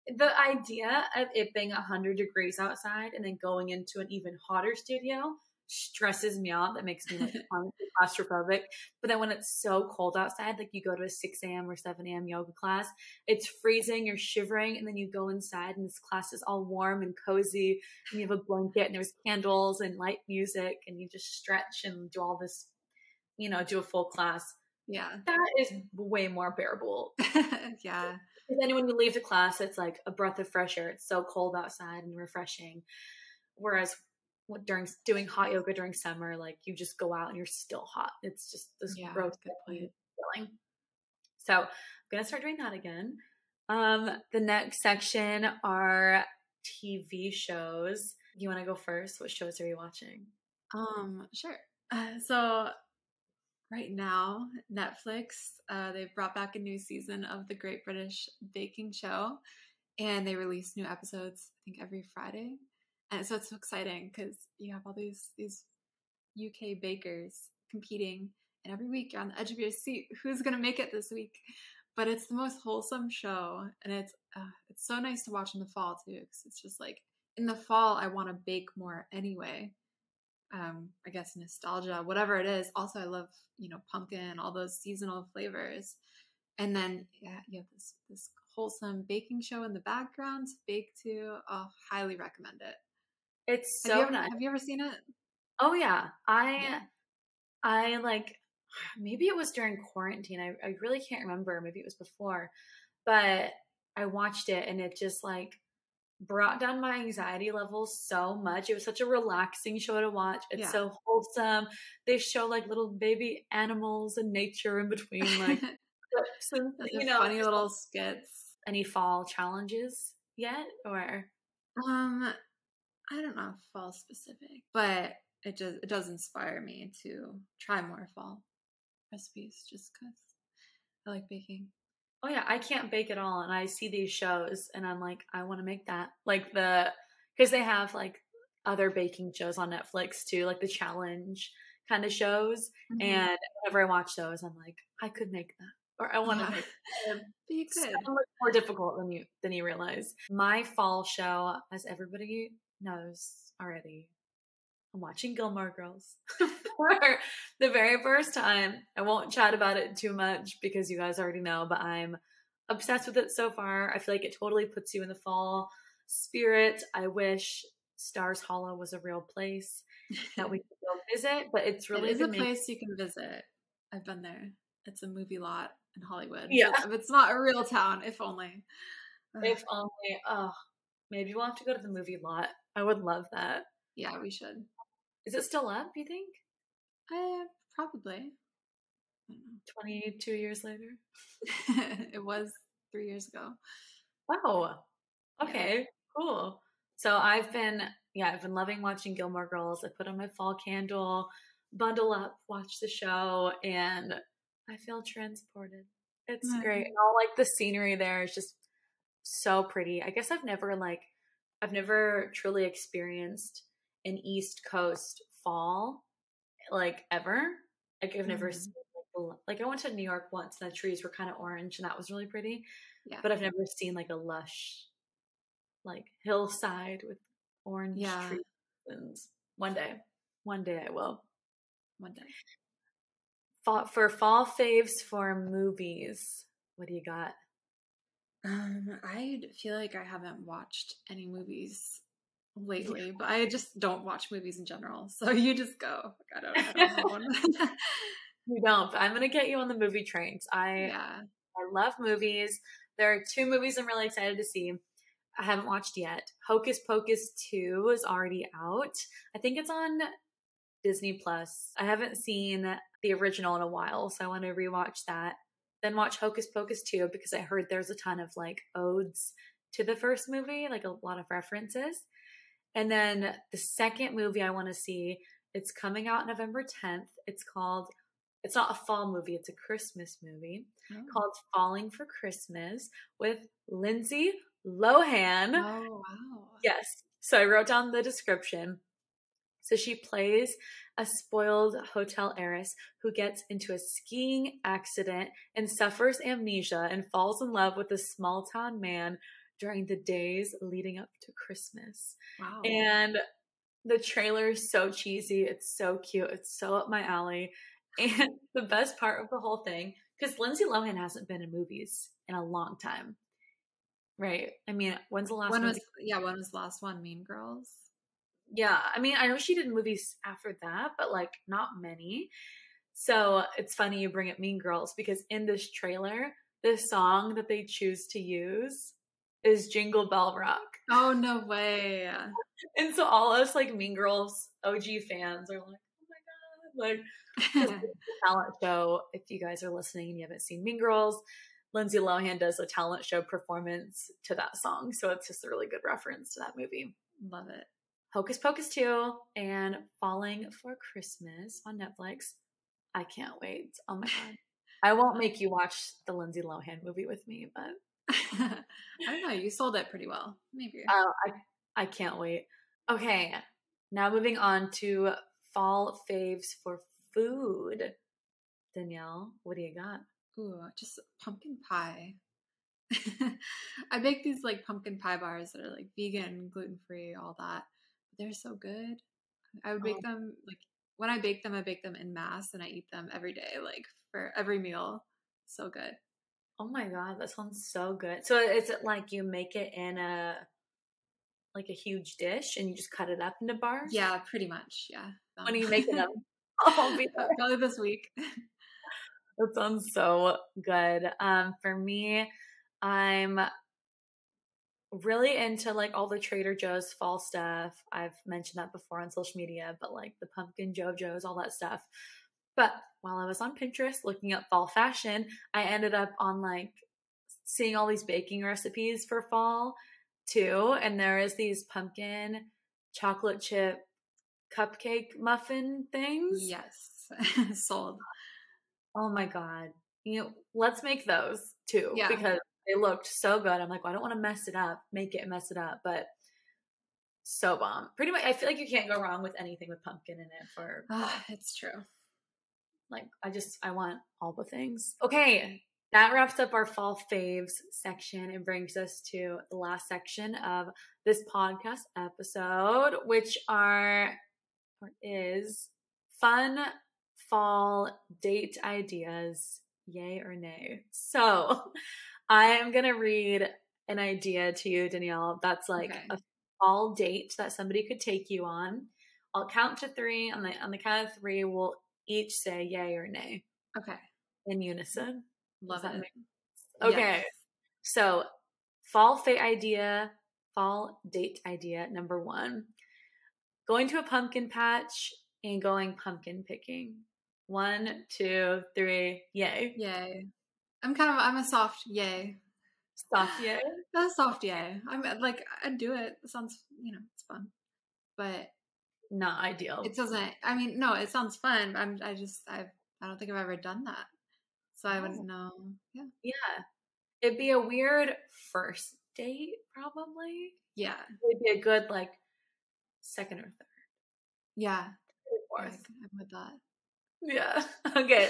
the idea of it being 100 degrees outside and then going into an even hotter studio stresses me out. That makes me like claustrophobic. But then when it's so cold outside, like you go to a 6 a.m. or 7 a.m. yoga class, it's freezing, you're shivering, and then you go inside and this class is all warm and cozy, and you have a blanket and there's candles and light music, and you just stretch and do all this, you know, do a full class. Yeah. That is way more bearable. yeah. And then when you leave the class, it's like a breath of fresh air. It's so cold outside and refreshing. Whereas during doing hot yoga during summer, like you just go out and you're still hot. It's just this yeah, gross feeling. So I'm gonna start doing that again. Um, the next section are TV shows. You want to go first? What shows are you watching? Um, sure. Uh, so right now, Netflix uh, they've brought back a new season of the Great British Baking Show, and they release new episodes. I think every Friday and so it's so exciting because you have all these these UK bakers competing, and every week you're on the edge of your seat. Who's gonna make it this week? But it's the most wholesome show, and it's uh, it's so nice to watch in the fall too, because it's just like in the fall I want to bake more anyway. Um, I guess nostalgia, whatever it is. Also, I love you know pumpkin, all those seasonal flavors, and then yeah, you have this this wholesome baking show in the background to bake to. Oh, highly recommend it. It's have so you ever, nice. Have you ever seen it? Oh yeah, I Yeah. I like maybe it was during quarantine. I, I really can't remember. Maybe it was before, but I watched it and it just like brought down my anxiety levels so much. It was such a relaxing show to watch. It's Yeah. so wholesome. They show like little baby animals and nature in between, like Those you know. funny little skits. Any fall challenges yet, or Um, I don't know if fall specific, but it just it does inspire me to try more fall recipes just because I like baking. oh yeah, I can't bake at all, and I see these shows, and I'm like, I want to make that. Like the because they have like other baking shows on Netflix too, like the challenge kind of shows. Mm-hmm. And whenever I watch those, I'm like, I could make that, or I want to Yeah. make. You could. so much more difficult than you than you realize. My fall show, as everybody knows already, I'm watching Gilmore Girls for the very first time. I won't chat about it too much because you guys already know, but I'm obsessed with it so far. I feel like it totally puts you in the fall spirit. I wish Stars Hollow was a real place that we could go visit, but it's really it is a place you can visit. I've been there. It's a movie lot in Hollywood. Yeah. But it's not a real town, if only. If only, oh, maybe we'll have to go to the movie lot. I would love that. yeah, we should. Is it still up, you think? Uh, I probably. 22 years later? it was three years ago. Oh, Yeah. okay, cool. So I've been, yeah, I've been loving watching Gilmore Girls. I put on my fall candle, bundle up, watch the show, and I feel transported. It's Nice. great. And all like the scenery there is just so pretty. I guess I've never like, I've never truly experienced an East Coast fall, like ever. Like I've never Mhm. seen like, like I went to New York once and the trees were kind of orange and that was really pretty Yeah. but I've never seen like a lush, like hillside with orange Yeah. trees. And one day, one day I will. one day. For fall faves for movies, what do you got? Um, I feel like I haven't watched any movies lately, but I just don't watch movies in general. So you just go. I don't, I don't one. You don't, but I'm gonna get you on the movie trains. I yeah. I love movies. There are two movies I'm really excited to see. I haven't watched yet. Hocus Pocus 2 is already out. I think it's on Disney Plus. I haven't seen the original in a while, so I want to rewatch that. Then watch Hocus Pocus 2 because I heard there's a ton of like odes to the first movie, like a lot of references. And then the second movie I want to see, it's coming out November 10th. It's called it's not a fall movie, it's a Christmas movie Oh. called Falling for Christmas with Lindsay Lohan. Oh wow. Yes. So I wrote down the description. So she plays a spoiled hotel heiress who gets into a skiing accident and suffers amnesia and falls in love with a small town man during the days leading up to Christmas. Wow. And the trailer is so cheesy. It's so cute. It's so up my alley. And the best part of the whole thing, because Lindsay Lohan hasn't been in movies in a long time. Right. I mean, when's the last when movie? was yeah, when was the last one? Mean Girls? Yeah. I mean, I know she did movies after that, but like not many. So it's funny you bring up Mean Girls because in this trailer, the song that they choose to use is Jingle Bell Rock. Oh no way. And so all us like Mean Girls OG fans are like, oh my god, like talent show. If you guys are listening and you haven't seen Mean Girls, Lindsay Lohan does a talent show performance to that song. So it's just a really good reference to that movie. Love it. Hocus Pocus 2 and Falling for Christmas on Netflix. I can't wait. Oh my god. I won't make you watch the Lindsay Lohan movie with me, but I don't know. You sold it pretty well. Maybe. uh, I I can't wait. Okay, now moving on to fall faves for food. Danielle, what do you got? Ooh, just pumpkin pie. I bake these like pumpkin pie bars that are like vegan, gluten free, all that. They're so good. I would bake Oh. them like when I bake them, I bake them in mass and I eat them every day, like for every meal. So good. Oh my god, that sounds so good. So is it like you make it in a like a huge dish and you just cut it up into bars? Yeah, pretty much. Yeah. When are you making them? Uh, I'll be there. Probably this week. That sounds so good. Um, for me, I'm really into like all the Trader Joe's fall stuff. I've mentioned that before on social media, but like the pumpkin Joe-Joe's, all that stuff. But while I was on Pinterest looking up fall fashion, I ended up on like seeing all these baking recipes for fall too. And there is these pumpkin chocolate chip cupcake muffin things. yes. Sold. Oh my god. You know, let's make those too Yeah. because they looked so good. I'm like, well, I don't want to mess it up, make it mess it up, but so bomb. Pretty much I feel like you can't go wrong with anything with pumpkin in it for Ah, it's true. like I just I want all the things. Okay, that wraps up our fall faves section and brings us to the last section of this podcast episode, which are or is fun fall date ideas, yay or nay. So I am gonna read an idea to you, Danielle, that's like Okay. a fall date that somebody could take you on. I'll count to three. On the on the count of three, we'll each say yay or nay Okay. in unison. Love that it. make Okay. Yes. So, fall fate idea, fall date idea number one going to a pumpkin patch and going pumpkin picking. One, two, three, yay. Yay. I'm kind of I'm a soft yay. Soft yay. A soft yay. I'm uh, like I'd do it. It sounds you know, it's fun. But Not ideal. it doesn't I mean, no, it sounds fun. I'm I just I've I don't think I've ever done that. So I Oh. wouldn't know. Yeah. yeah. It'd be a weird first date, probably. Yeah. It'd be a good, like, second or third. Yeah. or yeah, Fourth. I'm with that. Yeah. Okay.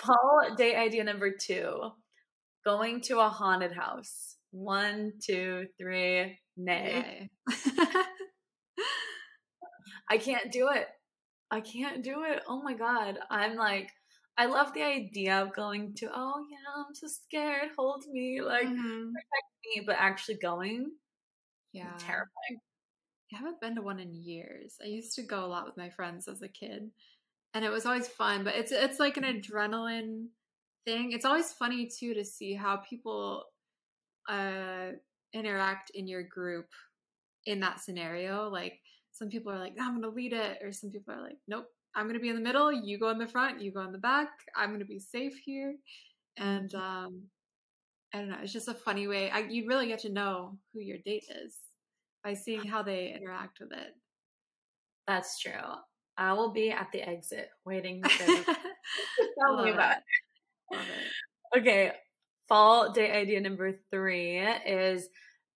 Fall day idea number two going to a haunted house. One, two, three, nay. I can't do it. I can't do it. Oh my God. I'm like, I love the idea of going to, oh yeah, I'm so scared. Hold me. Like, Mhm. me, but actually going, Yeah. terrifying. I haven't been to one in years. I used to go a lot with my friends as a kid, and it was always fun. But it's it's like an adrenaline thing. It's always funny too to see how people uh, interact in your group in that scenario. Like some people are like, "I'm going to lead it," or some people are like, "Nope, I'm going to be in the middle. You go in the front. You go in the back. I'm going to be safe here." And um, I don't know. It's just a funny way. I, you really get to know who your date is by seeing how they interact with it. That's true. I will be at the exit waiting for them to tell me about it. It. Okay, fall day idea number three is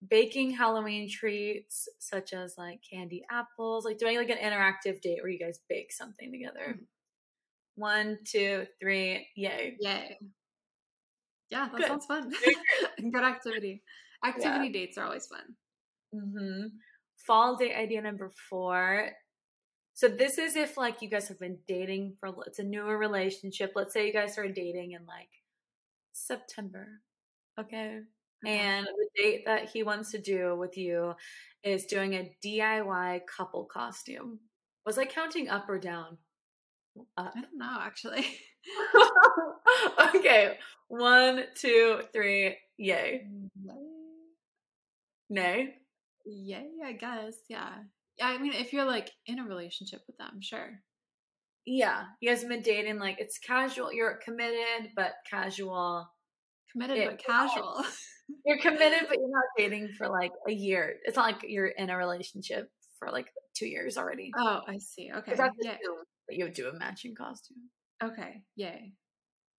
baking Halloween treats such as like candy apples, like doing like an interactive date where you guys bake something together. Mhm. One, two, three, yay. Yay. Yeah, that Good. sounds fun. Good activity. Activity dates are always fun. hmm Fall date idea number four. So this is if like you guys have been dating for it's a newer relationship. Let's say you guys are dating in like September. Okay. Uh-huh. And the date that he wants to do with you is doing a DIY couple costume. Was I counting up or down? Up. I don't know, actually. okay. One, two, three, yay. Nay. Yay, I guess. Yeah. Yeah, I mean, if you're like in a relationship with them, sure. Yeah. You guys have been dating like it's casual. You're committed, but casual. Committed Yeah. but casual. You're committed, but you're not dating for like a year. It's not like you're in a relationship for like two years already. oh, I see. Okay. that's that you do a matching costume. Okay. Yay.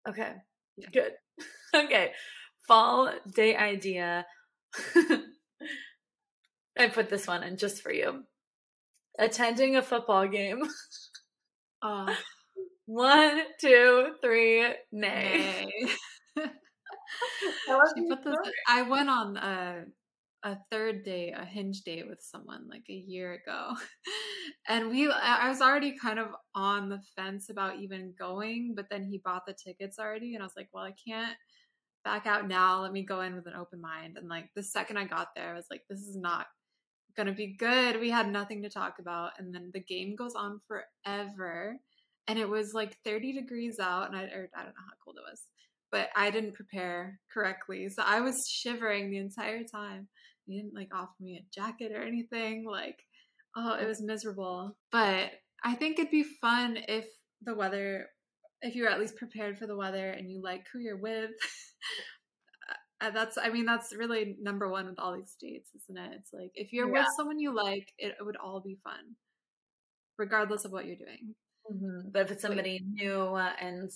Okay. Yeah. Good. okay. Fall day idea. I put this one in just for you. Attending a football game. One, two, three, nay. nay. I She put this. I went on a a third date, a hinge date with someone like a year ago, and we. I was already kind of on the fence about even going, but then he bought the tickets already, and I was like, well, I can't back out now. Let me go in with an open mind. And like the second I got there, I was like, this is not gonna be good. We had nothing to talk about, and then the game goes on forever, and it was like 30 degrees out, and I or I don't know how cold it was but I didn't prepare correctly. So I was shivering the entire time. He didn't like offer me a jacket or anything. Like, oh, it was miserable. But I think it'd be fun if the weather, if you're at least prepared for the weather and you like who you're with. Uh, that's, I mean, that's really number one with all these dates, isn't it? It's like if you're Yeah. with someone you like, it, would all be fun, regardless of what you're doing. Mhm. But if it's somebody new uh, and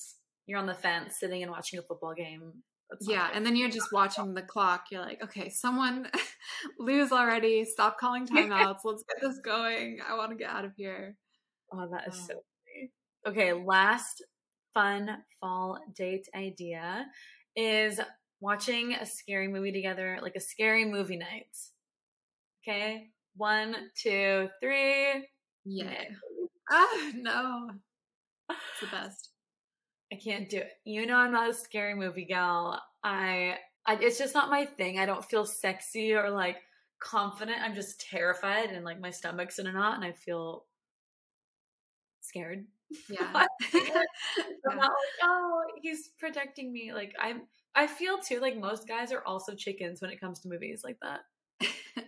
you're on the fence sitting and watching a football game, Yeah, and then you're just watching the clock. You're like, okay, someone lose already. Stop calling timeouts. Let's get this going. I want to get out of here. oh, that is Oh. so funny. Okay, last fun fall date idea is watching a scary movie together, like a scary movie night. Okay, one, two, three. Yay. Ah, no. It's the best. I can't do it. You know, I'm not a scary movie gal. I, I, it's just not my thing. I don't feel sexy or like confident. I'm just terrified and like my stomach's in a knot and I feel scared. Yeah. I'm Yeah. not like, oh, he's protecting me. Like I'm, I feel too like most guys are also chickens when it comes to movies like that.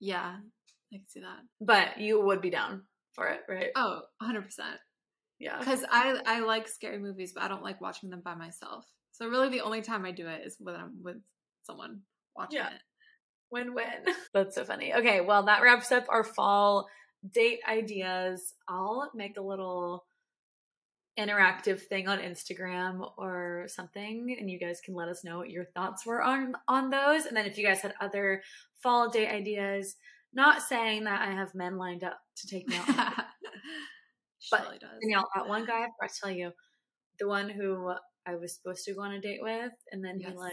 yeah, I can see that. But you would be down for it, right? Oh, 100%. yeah. Because I, I like scary movies, but I don't like watching them by myself. So really the only time I do it is when I'm with someone watching Yeah. it. Win win. That's so funny. Okay, well, that wraps up our fall date ideas. I'll make a little interactive thing on Instagram or something and you guys can let us know what your thoughts were on on those and then if you guys had other fall date ideas not saying that I have men lined up to take me out But- does. Danielle, that one guy I forgot to tell you the one who I was supposed to go on a date with and then Yes. he like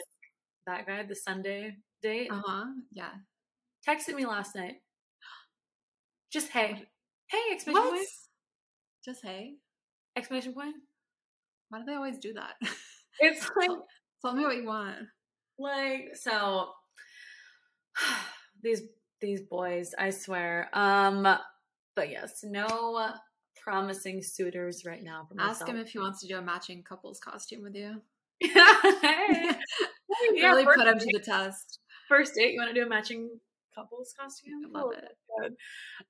that guy the Sunday date Uh huh. Yeah. texted me last night. Just hey. Hey, exclamation Just hey. Exclamation point. Why do they always do that? It's like tell, tell me what you want. like so these these boys, I swear. Um but yes, no promising suitors right now. Ask him if he wants to do a matching couples costume with you. hey. Yeah, really put him to the test. First date, you want to do a matching couples costume? I love Oh, it. good.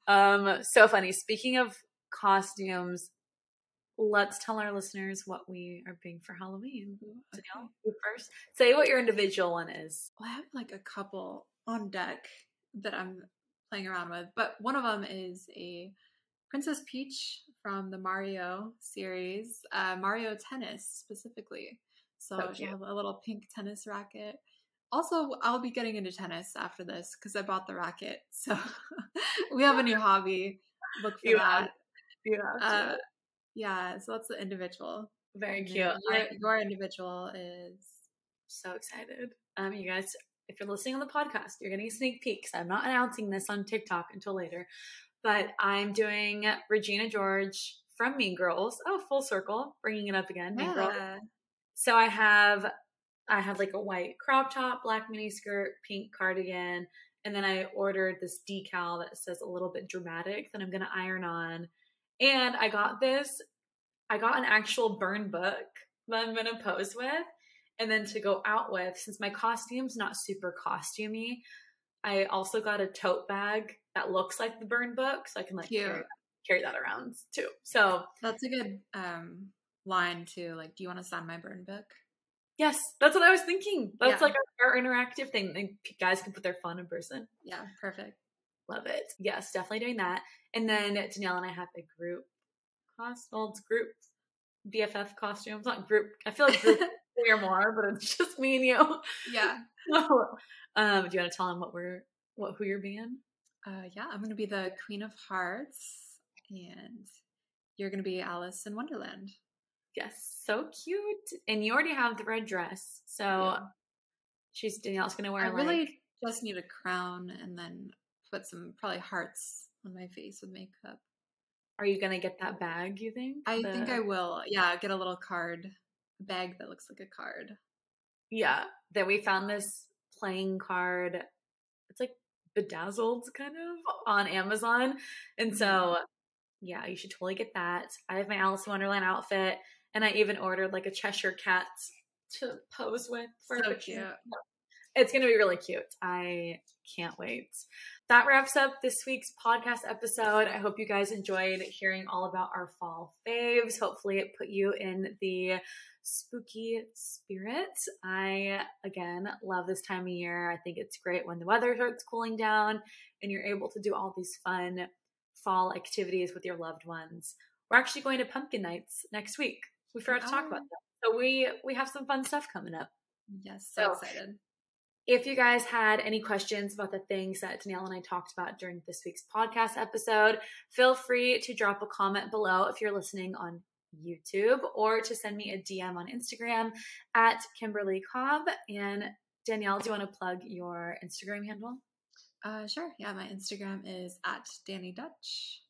Um, so funny. Speaking of costumes, let's tell our listeners what we are being for Halloween. Okay. Danielle, you first. Say what your individual one is. Well, I have like a couple on deck that I'm playing around with, but one of them is a Princess Peach from the Mario series, uh, Mario Tennis specifically. So, So she'll have a little pink tennis racket. Also, I'll be getting into tennis after this because I bought the racket. So we have a new hobby. Look for You that. have Yeah. Uh, yeah, so that's the individual. Very cute. Your, your individual is so excited. Um, you guys, if you're listening on the podcast, you're getting sneak peeks. I'm not announcing this on TikTok until later, but I'm doing Regina George from Mean Girls. Oh, full circle, bringing it up again. Mean Girls. Yeah. So I have I have like a white crop top, black mini skirt, pink cardigan, and then I ordered this decal that says a little bit dramatic that I'm gonna iron on. And I got this, I got an actual burn book that I'm gonna pose with, and then to go out with, since my costume's not super costumey, I also got a tote bag that looks like the burn book, so I can like carry, carry that around too. So That's a good um line too. Like, do you want to sign my burn book? Yes, that's what I was thinking. That's Yeah. like our, our interactive thing. And guys can put their fun in person. Yeah, perfect. Love it. Yes, definitely doing that. And then Danielle and I have a group cost. Well, it's group BFF costumes, not group. I feel like group three or more, but it's just me and you. Yeah. um, do you want to tell them what we're what who you're being? Uh, yeah, I'm gonna be the Queen of Hearts, and you're going to be Alice in Wonderland. Yes, so cute. And you already have the red dress. So Yeah. she's Danielle's gonna wear I like really just need a crown and then put some probably hearts on my face with makeup. are you gonna get that bag, you think? I think I will. Yeah, get a little card, a bag that looks like a card. Yeah. That we found this playing card. It's like bedazzled kind of on Amazon. And mm-hmm. so yeah, you should totally get that. I have my Alice in Wonderland outfit and I even ordered like a Cheshire cat to pose with for So cute. It's going to be really cute. I can't wait. That wraps up this week's podcast episode. I hope you guys enjoyed hearing all about our fall faves. Hopefully, it put you in the spooky spirit. I, again, love this time of year. I think it's great when the weather starts cooling down and you're able to do all these fun fall activities with your loved ones. We're actually going to pumpkin nights next week. We forgot to talk Oh. about that. So we we have some fun stuff coming up. Yes, so So- excited. If you guys had any questions about the things that Danielle and I talked about during this week's podcast episode, feel free to drop a comment below if you're listening on YouTube or to send me a DM on Instagram at Kimberly Cobb. And Danielle, do you want to plug your Instagram handle? Uh, sure. Yeah, my Instagram is at Dani Dutch.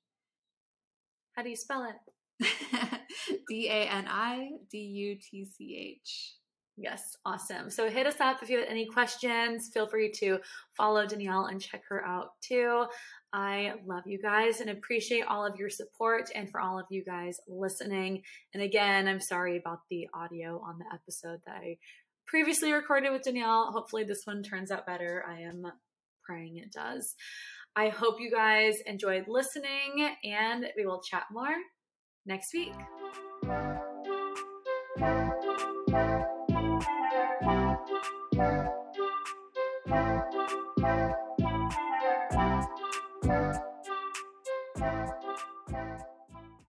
How do you spell it? D A N I D U T C H. Yes, awesome. So hit us up if you have any questions. Feel free to follow Danielle and check her out too. I love you guys and appreciate all of your support and for all of you guys listening. And again, I'm sorry about the audio on the episode that I previously recorded with Danielle. Hopefully, this one turns out better. I am praying it does. I hope you guys enjoyed listening and we will chat more next week. Thank you.